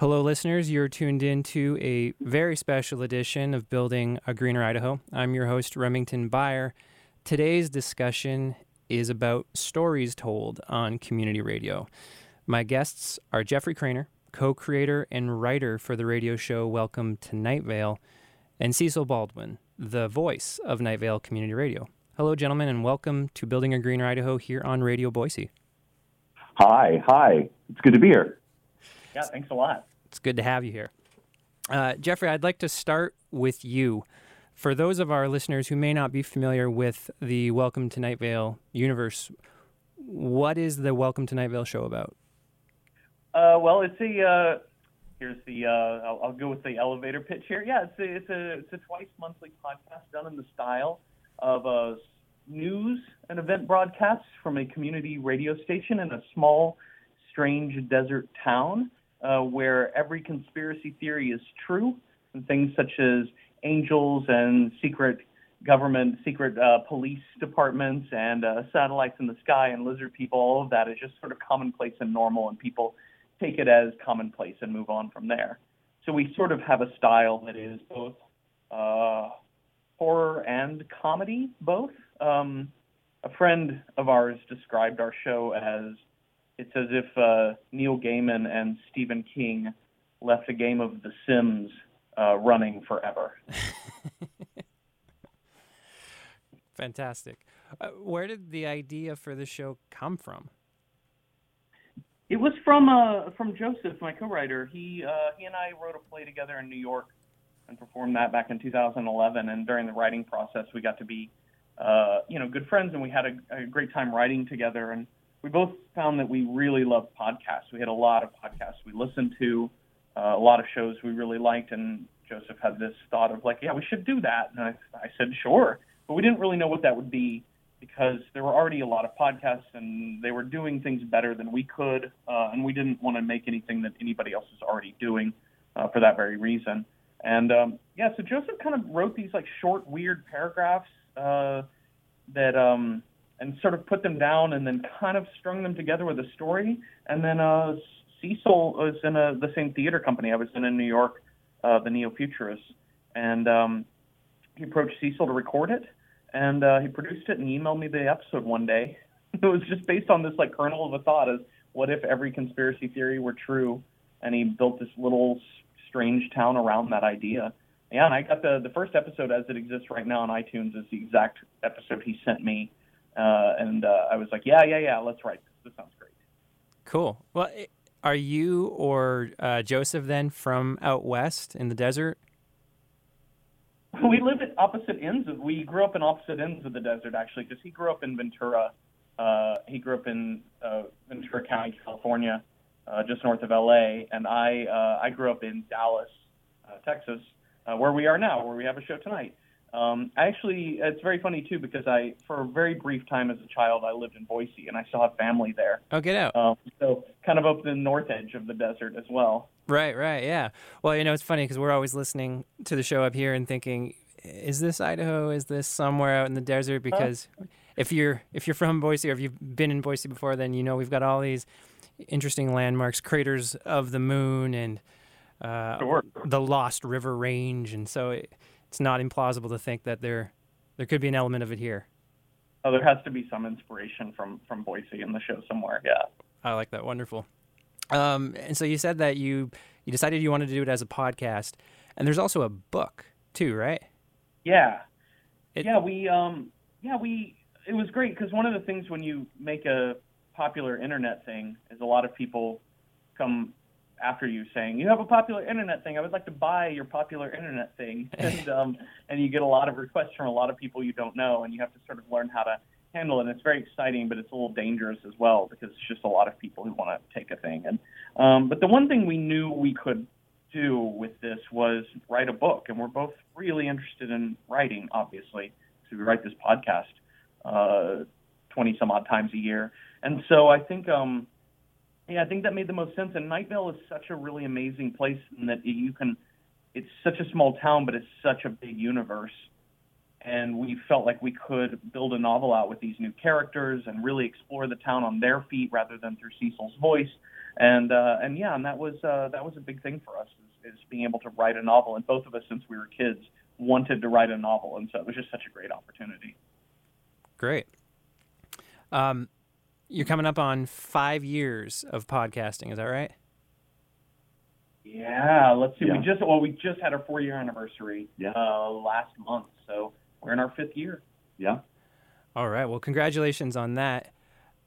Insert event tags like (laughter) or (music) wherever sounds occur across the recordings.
Hello, listeners. You're tuned in to a very special edition of Building a Greener Idaho. I'm your host, Remington Beyer. Today's discussion is about stories told on community radio. My guests are Jeffrey Cranor, co creator and writer for the radio show Welcome to Night Vale, and Cecil Baldwin, the voice of Night Vale Community Radio. Hello, gentlemen, and welcome to Building a Greener Idaho here on Radio Boise. Hi, hi. It's good to be here. Yeah, thanks a lot. It's good to have you here. Uh, Jeffrey, I'd like to start with you. For those of our listeners who may not be familiar with the Welcome to Night Vale universe, what is the Welcome to Night Vale show about? Uh, well, it's a uh, here's the uh, I'll, I'll, go with the elevator pitch here. Yeah, it's a it's a it's a twice monthly podcast done in the style of a news and event broadcasts from a community radio station in a small, strange desert town uh, where every conspiracy theory is true, and things such as angels and secret government, secret uh, police departments, and uh, satellites in the sky and lizard people, all of that is just sort of commonplace and normal, and people take it as commonplace and move on from there. So we sort of have a style that is both uh, horror and comedy, both. Um, a friend of ours described our show as it's as if uh, Neil Gaiman and Stephen King left a game of The Sims uh, running forever. (laughs) Fantastic. Uh, where did the idea for the show come from? It was from uh, from Joseph, my co-writer. He uh, he and I wrote a play together in New York and performed that back in 2011. And during the writing process, we got to be uh, you know good friends, and we had a, a great time writing together. And we both found that we really loved podcasts. We had a lot of podcasts we listened to, uh, a lot of shows we really liked, and Joseph had this thought of like, yeah, we should do that. And I, I said, sure, but we didn't really know what that would be because there were already a lot of podcasts and they were doing things better than we could, uh, and we didn't want to make anything that anybody else is already doing uh, for that very reason. And um, yeah, so Joseph kind of wrote these like short, weird paragraphs uh, that um, and sort of put them down and then kind of strung them together with a story. And then uh, Cecil was in a, the same theater company I was in in New York, uh, the Neo Futurists, and um, he approached Cecil to record it, and uh, he produced it and he emailed me the episode one day. (laughs) it was just based on this like kernel of a thought as what if every conspiracy theory were true, and he built this little strange town around that idea. Yeah, and I got the the first episode as it exists right now on iTunes is the exact episode he sent me uh, and uh, I was like, yeah, yeah, yeah, let's write this. This sounds great. Cool. Well, are you or uh, Joseph then from out west in the desert? We live at opposite ends. Of, we grew up in opposite ends of the desert, actually, because he grew up in Ventura. Uh, he grew up in uh, Ventura County, California, uh, just north of LA, and I I grew up in Dallas, Texas, where we are now, where we have a show tonight. Um, actually, it's very funny too because I, for a very brief time as a child, I lived in Boise and I still have family there. Oh, get out! Um, so kind of up the north edge of the desert as well. Right, right, yeah. Well, you know, it's funny because we're always listening to the show up here and thinking, is this Idaho? Is this somewhere out in the desert? Because huh? if you're if you're from Boise or if you've been in Boise before, then you know we've got all these interesting landmarks, craters of the moon, and uh, sure. the Lost River Range, and so. It, it's not implausible to think that there there could be an element of it here. Oh, there has to be some inspiration from from Boise in the show somewhere. Yeah, I like that. Wonderful. Um, and so you said that you you decided you wanted to do it as a podcast, and there's also a book too, right? Yeah, it, yeah. We um yeah we it was great because one of the things when you make a popular internet thing is a lot of people come after you saying you have a popular internet thing. I would like to buy your popular internet thing, (laughs) and um, and you get a lot of requests from a lot of people you don't know, and you have to sort of learn how to handle it. And it's very exciting, but it's a little dangerous as well because it's just a lot of people who want to take a thing. And um, but the one thing we knew we could do with this was write a book, and we're both really interested in writing, obviously, so we write this podcast twenty uh, some odd times a year, and so I think. Um, yeah, I think that made the most sense. And Nightvale is such a really amazing place in that you can. It's such a small town, but it's such a big universe. And we felt like we could build a novel out with these new characters and really explore the town on their feet rather than through Cecil's voice. and uh, and yeah, and that was uh, that was a big thing for us is, is being able to write a novel. And both of us, since we were kids, wanted to write a novel, and so it was just such a great opportunity. Great. Um, you're coming up on five years of podcasting. Is that right? Yeah. Let's see. Yeah. We just well, we just had our four year anniversary Yeah. uh, last month, so we're in our fifth year. Yeah. All right. Well, congratulations on that.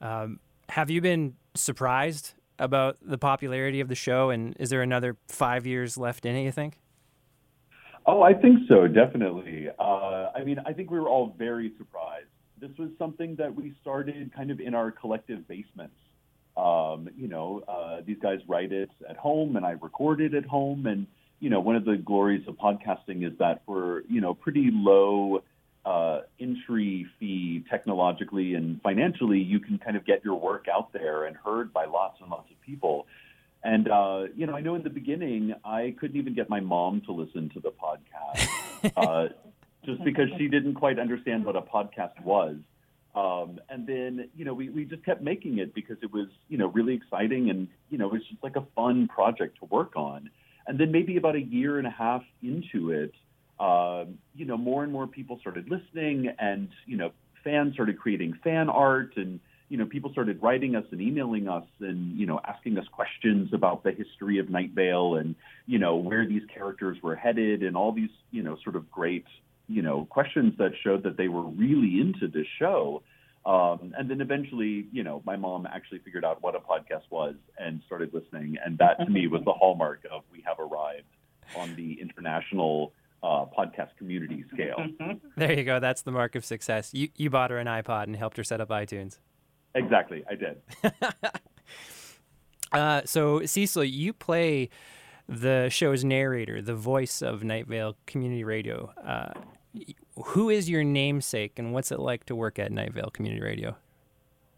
Um, have you been surprised about the popularity of the show? And is there another five years left in it, you think? Oh, I think so, definitely. Uh, I mean, I think we were all very surprised. This was something that we started kind of in our collective basements. Um, you know, uh, these guys write it at home, and I record it at home. And you know, one of the glories of podcasting is that for you know pretty low uh, entry fee technologically and financially, you can kind of get your work out there and heard by lots and lots of people. And uh, you know, I know in the beginning I couldn't even get my mom to listen to the podcast, (laughs) uh, just because she didn't quite understand what a podcast was. Um, and then you know we we just kept making it because it was you know really exciting and you know it was just like a fun project to work on. And then maybe about a year and a half into it, um, you know, more and more people started listening, and you know, fans started creating fan art, and you know, people started writing us and emailing us, and you know, asking us questions about the history of Night Vale, and you know, where these characters were headed, and all these you know, sort of great you know, questions that showed that they were really into this show. Um, and then eventually, you know, my mom actually figured out what a podcast was and started listening, and that to me was the hallmark of we have arrived on the international uh, podcast community scale. (laughs) There you go. That's the mark of success. You you bought her an iPod and helped her set up iTunes. exactly, I did. (laughs) Uh, so Cecil, you play the show's narrator, the voice of Night Vale Community Radio. Uh, who is your namesake, and what's it like to work at Night Vale Community Radio?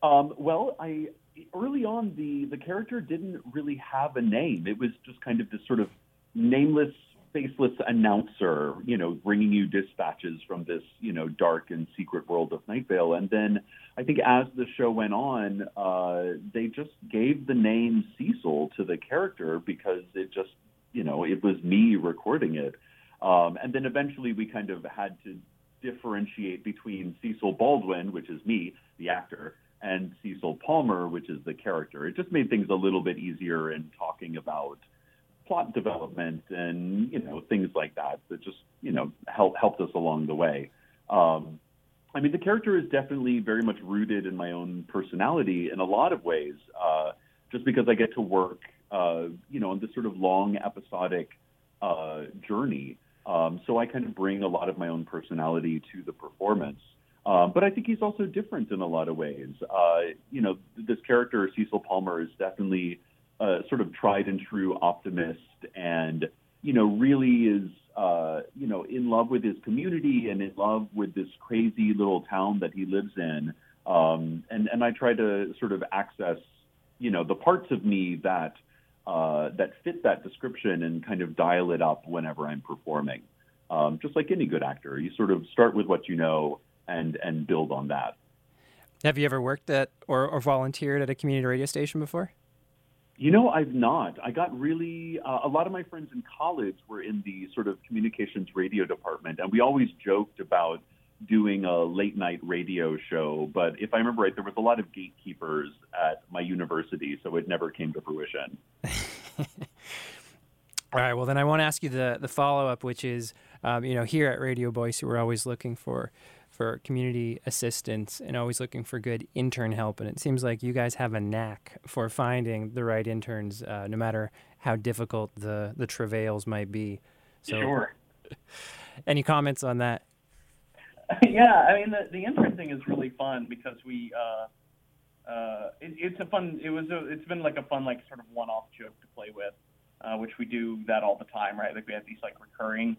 Um, well, I early on the the character didn't really have a name. It was just kind of this sort of nameless, faceless announcer, you know, bringing you dispatches from this you know dark and secret world of Night Vale. And then I think as the show went on, uh, they just gave the name Cecil to the character because it just you know it was me recording it. Um, and then eventually we kind of had to differentiate between Cecil Baldwin, which is me, the actor, and Cecil Palmer, which is the character. It just made things a little bit easier in talking about plot development and you know things like that that just you know help helped us along the way. Um, I mean, the character is definitely very much rooted in my own personality in a lot of ways, uh, just because I get to work, uh, you know, on this sort of long episodic uh, journey. Um, so I kind of bring a lot of my own personality to the performance. Um, but I think he's also different in a lot of ways. Uh, you know, this character, Cecil Palmer, is definitely a sort of tried and true optimist and, you know, really is, uh, you know, in love with his community and in love with this crazy little town that he lives in. Um, and, and I try to sort of access, you know, the parts of me that uh, that fit that description and kind of dial it up whenever I'm performing. Um, just like any good actor, you sort of start with what you know and and build on that. Have you ever worked at or, or volunteered at a community radio station before? You know, I've not. I got really uh, a lot of my friends in college were in the sort of communications radio department, and we always joked about doing a late night radio show. But if I remember right, there was a lot of gatekeepers at my university, so it never came to fruition. (laughs) All right. Well, then I want to ask you the the follow up, which is, um, you know, here at Radio Boise, we're always looking for for community assistance and always looking for good intern help. And it seems like you guys have a knack for finding the right interns, uh, no matter how difficult the the travails might be. So, Sure. (laughs) any comments on that? (laughs) yeah, I mean the the intern thing is really fun because we uh, uh, it, it's a fun. It was a, it's been like a fun like sort of one off joke to play with, uh, which we do that all the time, right? Like we have these like recurring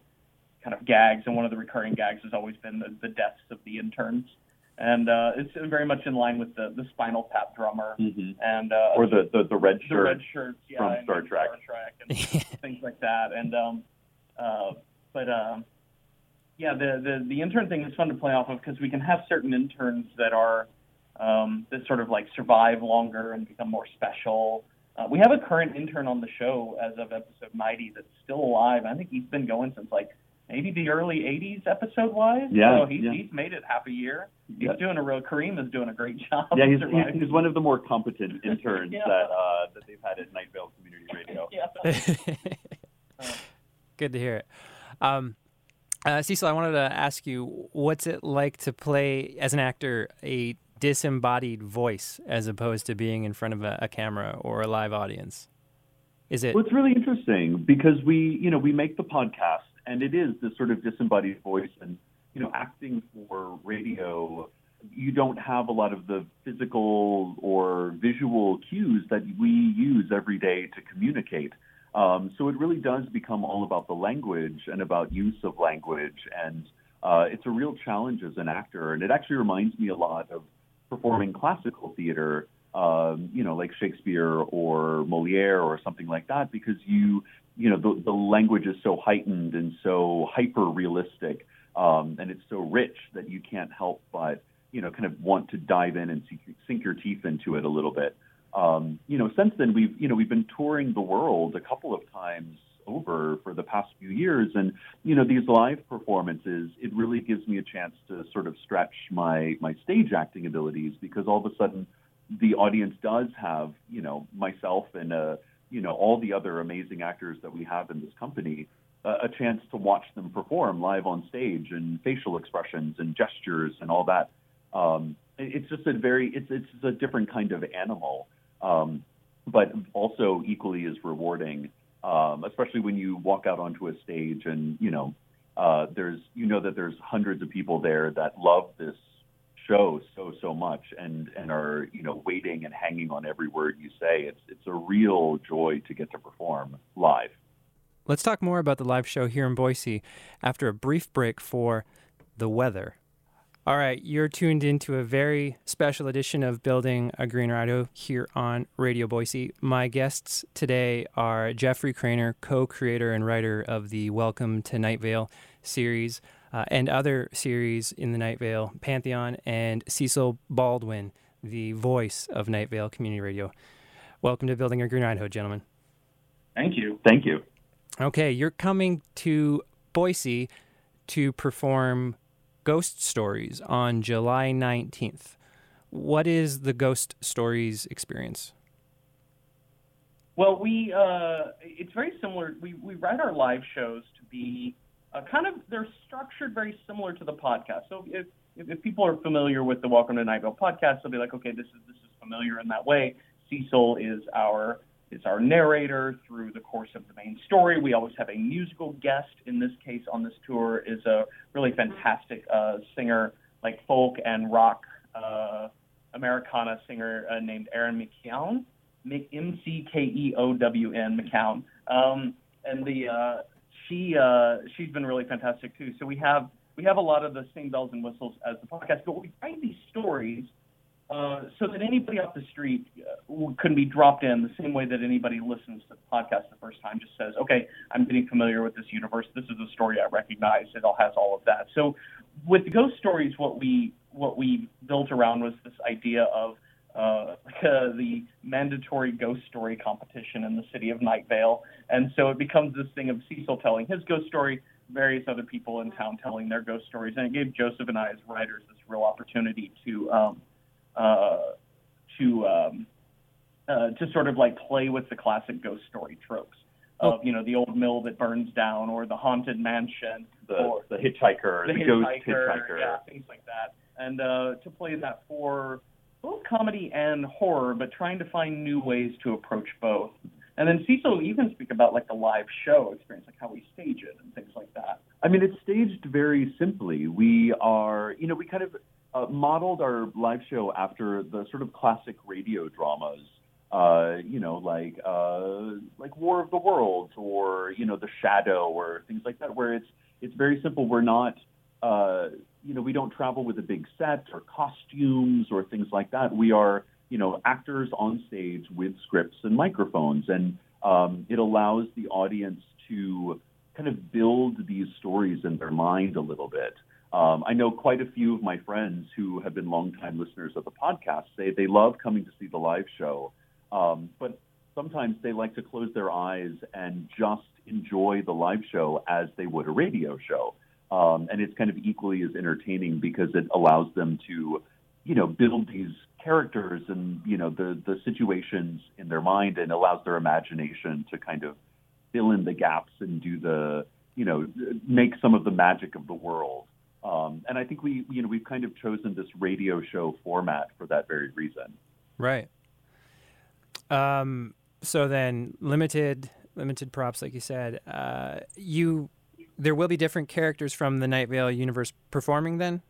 kind of gags, and one of the recurring gags has always been the, the deaths of the interns, and uh, it's very much in line with the the Spinal Tap drummer Mm-hmm. and uh, Or the, the, the red the shirt. red shirts, yeah, from Star Trek. Star Trek and (laughs) things like that. And um, uh, but um, yeah, the, the the intern thing is fun to play off of because we can have certain interns that are um, that sort of like survive longer and become more special. Uh, we have a current intern on the show as of episode 90 that's still alive. I think he's been going since like maybe the early 80s episode wise. Yeah, so he's, yeah. he's made it half a year. He's Yeah. doing a real. Kareem is doing a great job. Yeah, he's, (laughs) he's, he's one of the more competent (laughs) interns Yeah. that uh, that they've had at Night Vale Community Radio. (laughs) yeah. Good to hear it. Um, uh, Cecil, I wanted to ask you, what's it like to play as an actor a disembodied voice as opposed to being in front of a, a camera or a live audience? Is it? Well, it's really interesting because we, you know, we make the podcast, and it is this sort of disembodied voice, and you know, acting for radio, you don't have a lot of the physical or visual cues that we use every day to communicate. Um, so it really does become all about the language and about use of language, and uh, it's a real challenge as an actor. And it actually reminds me a lot of performing classical theater, um, you know, like Shakespeare or Moliere or something like that, because you, you know, the, the language is so heightened and so hyper realistic, um, and it's so rich that you can't help but, you know, kind of want to dive in and sink, sink your teeth into it a little bit. Um, you know, since then we've, you know, we've been touring the world a couple of times over for the past few years, and you know, these live performances, it really gives me a chance to sort of stretch my my stage acting abilities because all of a sudden the audience does have, you know, myself and uh, you know, all the other amazing actors that we have in this company uh, a chance to watch them perform live on stage and facial expressions and gestures and all that. Um, it's just a very it's it's a different kind of animal, um, but also equally as rewarding. Um, especially when you walk out onto a stage and you know uh, there's you know that there's hundreds of people there that love this show so so much and and are you know waiting and hanging on every word you say. It's it's a real joy to get to perform live. Let's talk more about the live show here in Boise after a brief break for the weather. All right, you're tuned into a very special edition of Building a Greener Idaho here on Radio Boise. My guests today are Jeffrey Cranor, co creator and writer of the Welcome to Night Vale series uh, and other series in the Night Vale Pantheon, and Cecil Baldwin, the voice of Night Vale Community Radio. Welcome to Building a Greener Idaho, gentlemen. Thank you. Thank you. Okay, you're coming to Boise to perform Ghost Stories on July 19th. What is the Ghost Stories experience? Well, we uh, it's very similar. We we write our live shows to be uh, kind of they're structured very similar to the podcast. So if, if people are familiar with the Welcome to Night Vale podcast, they'll be like, okay, this is this is familiar in that way. Cecil is our is our narrator through the course of the main story. We always have a musical guest. In this case, on this tour, is a really fantastic uh, singer, like folk and rock uh, Americana singer uh, named Erin McKeown. M C K E O W N McKeown. Um, and the uh, she uh, she's been really fantastic too. So we have we have a lot of the same bells and whistles as the podcast, but we write these stories uh, so that anybody off the street uh, be dropped in the same way that anybody listens to the podcast the first time just says, okay, I'm getting familiar with this universe. This is a story I recognize. It all has all of that. So with ghost stories, what we what we built around was this idea of uh, (laughs) the mandatory ghost story competition in the city of Night Vale. And so it becomes this thing of Cecil telling his ghost story, various other people in town telling their ghost stories. And it gave Joseph and I, as writers, this real opportunity to um, uh, to um, uh, to sort of like play with the classic ghost story tropes of you know the old mill that burns down or the haunted mansion The or the hitchhiker, the, ghost hitchhiker. yeah, things like that, and uh, to play that for both comedy and horror, but trying to find new ways to approach both. And then Cecil even speak about like the live show experience, like how we stage it and things like that. I mean, it's staged very simply. We are, you know, we kind of uh, modeled our live show after the sort of classic radio dramas, uh, you know, like uh, like War of the Worlds or you know The Shadow or things like that, where it's it's very simple. We're not, uh, you know, we don't travel with a big set or costumes or things like that. We are, you know, actors on stage with scripts and microphones, and um, it allows the audience to kind of build these stories in their mind a little bit. Um, I know quite a few of my friends who have been longtime listeners of the podcast say they love coming to see the live show, um, but sometimes they like to close their eyes and just enjoy the live show as they would a radio show. Um, and it's kind of equally as entertaining because it allows them to, you know, build these characters and you know the the situations in their mind and allows their imagination to kind of fill in the gaps and do the you know make some of the magic of the world. Um, and I think we you know we've kind of chosen this radio show format for that very reason. Right. Um, so then limited limited props, like you said. Uh, you there will be different characters from the Night Vale universe performing then.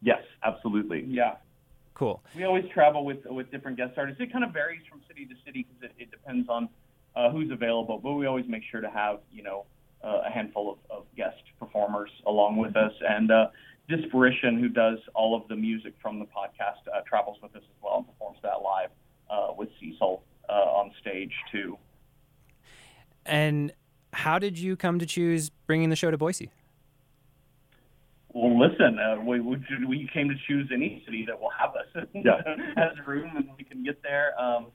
Yes, absolutely. Yeah. Cool. We always travel with with different guest artists. It kind of varies from city to city because it, it depends on uh, who's available. But we always make sure to have you know a handful of, of guest performers along with us. And uh, Disparition, who does all of the music from the podcast, uh, travels with us as well and performs that live uh, with Cecil uh, on stage too. And how did you come to choose bringing the show to Boise? Well, listen, uh, we, we we came to choose any city that will have us Yeah. (laughs) has room and we can get there. Um, but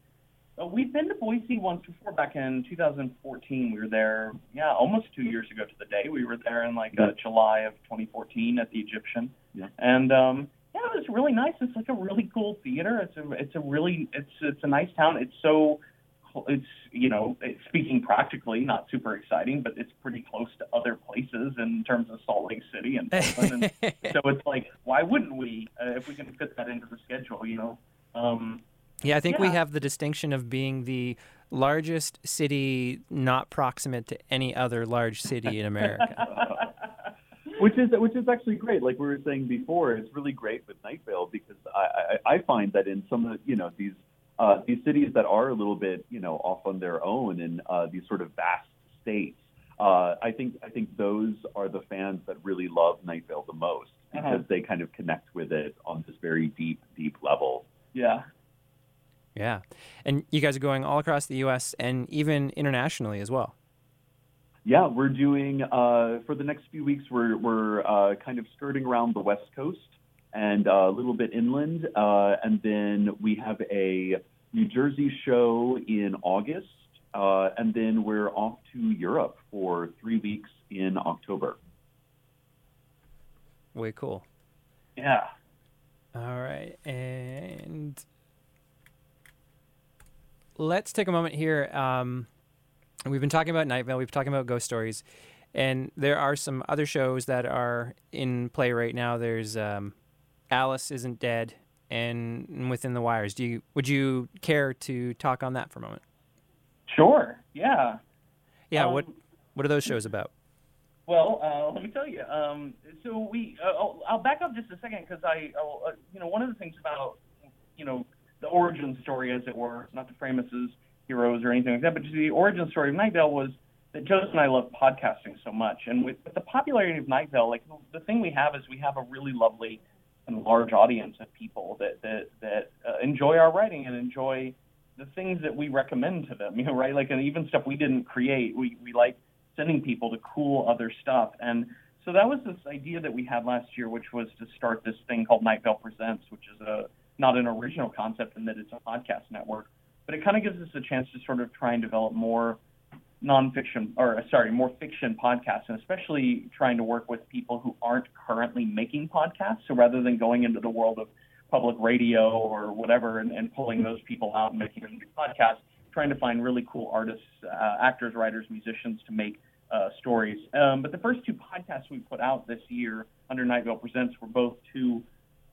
we've been to Boise once before, back in 2014. We were there, yeah, almost two years ago to the day. We were there in like uh, July of 2014 at the Egyptian, Yeah. and um, yeah, it was really nice. It's like a really cool theater. It's a it's a really it's it's a nice town. It's so it's you know it's speaking practically not super exciting, but it's pretty close to other places in terms of Salt Lake City and and (laughs) so it's like why wouldn't we uh, if we can fit that into the schedule? You know. Um, Yeah, I think we have the distinction of being the largest city not proximate to any other large city in America. (laughs) which is which is actually great. Like we were saying before, it's really great with Night Vale because I, I, I find that in some of the, you know these uh, these cities that are a little bit you know off on their own in uh, these sort of vast states, uh, I think I think those are the fans that really love Night Vale the most because Uh-huh. they kind of connect with it on this very deep deep level. yeah. Yeah. And you guys are going all across the U.S. and even internationally as well. Yeah, we're doing uh, for the next few weeks. We're we're uh, kind of skirting around the West Coast and uh, a little bit inland, uh, and then we have a New Jersey show in August, uh, and then we're off to Europe for three weeks in October. Way cool. Yeah. All right. And let's take a moment here. Um, we've been talking about Night Vale, we've been talking about ghost stories, and there are some other shows that are in play right now. There's um, Alice Isn't Dead and Within the Wires. Do you would you care to talk on that for a moment? Sure. Yeah. Yeah, Um, what what are those shows about? Well, uh, let me tell you. Um, so we, uh, I'll, I'll back up just a second because I, uh, you know, one of the things about, you know, the origin story, as it were, not to frame us as heroes or anything like that, but just the origin story of Night Vale was that Joseph and I love podcasting so much, and with, with the popularity of Night Vale, like the thing we have is we have a really lovely and large audience of people that that that uh, enjoy our writing and enjoy the things that we recommend to them. (laughs) You know, right? Like, and even stuff we didn't create, we we like sending people to cool other stuff. And so that was this idea that we had last year, which was to start this thing called Night Vale Presents, which is a not an original concept in that it's a podcast network, but it kind of gives us a chance to sort of try and develop more nonfiction or sorry, more fiction podcasts, and especially trying to work with people who aren't currently making podcasts. So rather than going into the world of public radio or whatever and, and pulling those people out and making them do podcasts, trying to find really cool artists, uh, actors, writers, musicians to make uh, stories. Um, but the first two podcasts we put out this year under Night Vale Presents were both two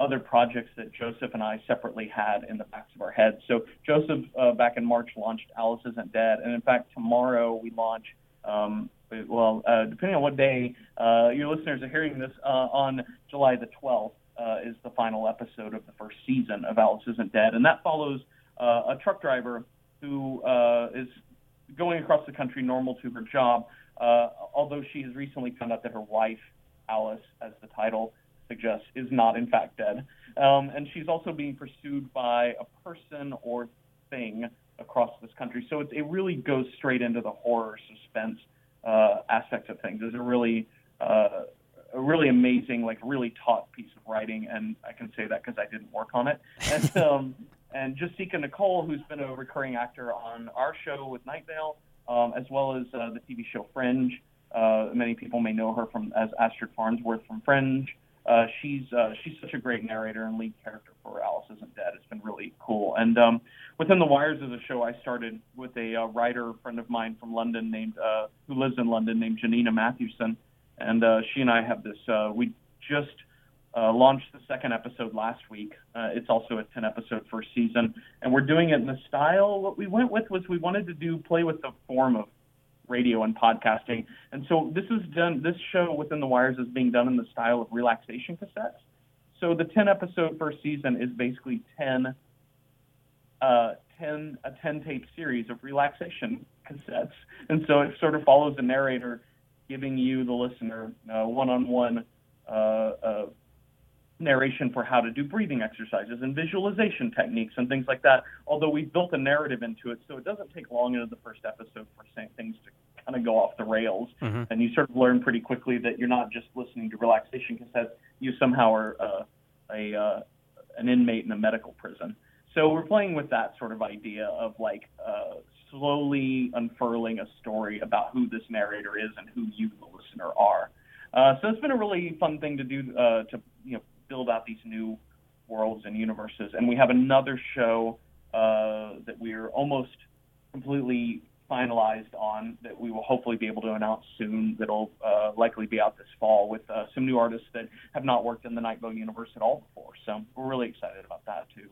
other projects that Joseph and I separately had in the backs of our heads. So Joseph, uh, back in March, launched Alice Isn't Dead, and in fact, tomorrow we launch. Um, well, uh, depending on what day uh, your listeners are hearing this, uh, on July the 12th uh, is the final episode of the first season of Alice Isn't Dead, and that follows uh, a truck driver who is going across the country normal to her job, although she has recently found out that her wife, Alice, as the title suggests, is not in fact dead. Um, and she's also being pursued by a person or thing across this country. So it, it really goes straight into the horror suspense uh, aspect of things. It's a really uh, a really amazing, like really taut piece of writing, and I can say that because I didn't work on it. And, (laughs) um, and Jasika Nicole, who's been a recurring actor on our show with Night Vale, um, as well as uh, the TV show Fringe. Uh, many people may know her from as Astrid Farnsworth from Fringe. Uh, she's uh, she's such a great narrator and lead character for Alice Isn't Dead. It's been really cool. And um, within the wires of the show, I started with a uh, writer friend of mine from London named uh, who lives in London named Janina Matthewson, and uh, she and I have this. Uh, we just uh, launched the second episode last week. Uh, it's also a 10 episode first season, and we're doing it in the style. What we went with was we wanted to do play with the form of radio and podcasting. And so this is done. This show within the wires is being done in the style of relaxation cassettes. So the 10 episode first season is basically 10, uh, 10 a 10 tape series of relaxation cassettes. And so it sort of follows the narrator giving you the listener one on one narration for how to do breathing exercises and visualization techniques and things like that. Although we've built a narrative into it, so it doesn't take long into the first episode for things to kind of go off the rails. Mm-hmm. And you sort of learn pretty quickly that you're not just listening to relaxation cassettes. You somehow are uh, a uh, an inmate in a medical prison. So we're playing with that sort of idea of like uh, slowly unfurling a story about who this narrator is and who you, the listener, are. Uh, so it's been a really fun thing to do uh, to you know build out these new worlds and universes. And we have another show uh, that we're almost completely finalized on that we will hopefully be able to announce soon. That'll uh, likely be out this fall with uh, some new artists that have not worked in the Night Vale universe at all before. So we're really excited about that too.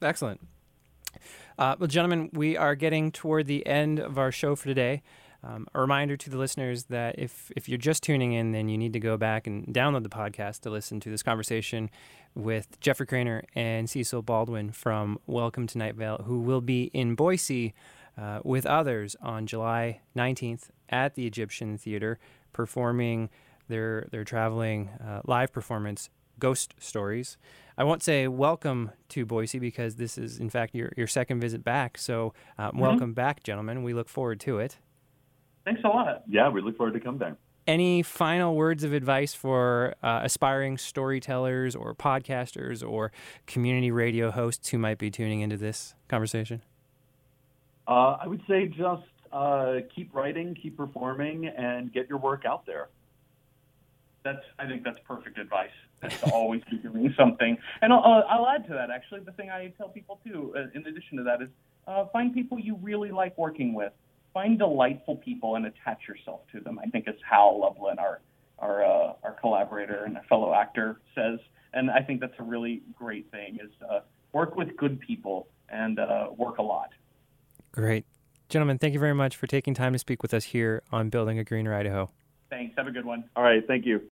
Excellent. Uh, well, gentlemen, we are getting toward the end of our show for today. Um, a reminder to the listeners that if, if you're just tuning in, then you need to go back and download the podcast to listen to this conversation with Jeffrey Cranor and Cecil Baldwin from Welcome to Night Vale, who will be in Boise uh, with others on July 19th at the Egyptian Theater performing their, their traveling uh, live performance, Ghost Stories. I won't say welcome to Boise because this is, in fact, your, your second visit back. So, uh, mm-hmm. welcome back, gentlemen. We look forward to it. Thanks a lot. Yeah, we look forward to come back. Any final words of advice for uh, aspiring storytellers or podcasters or community radio hosts who might be tuning into this conversation? Uh, I would say just uh, keep writing, keep performing, and get your work out there. That's I think that's perfect advice. That's to always be doing something. And I'll, I'll, add to that actually. The thing I tell people too, uh, in addition to that, is uh, find people you really like working with find delightful people and attach yourself to them. I think is how Loveland, our our uh, our collaborator and a fellow actor, says, and I think that's a really great thing. Is uh, work with good people and uh, work a lot. Great, gentlemen. Thank you very much for taking time to speak with us here on Building a Greener Idaho. Thanks. Have a good one. All right. Thank you.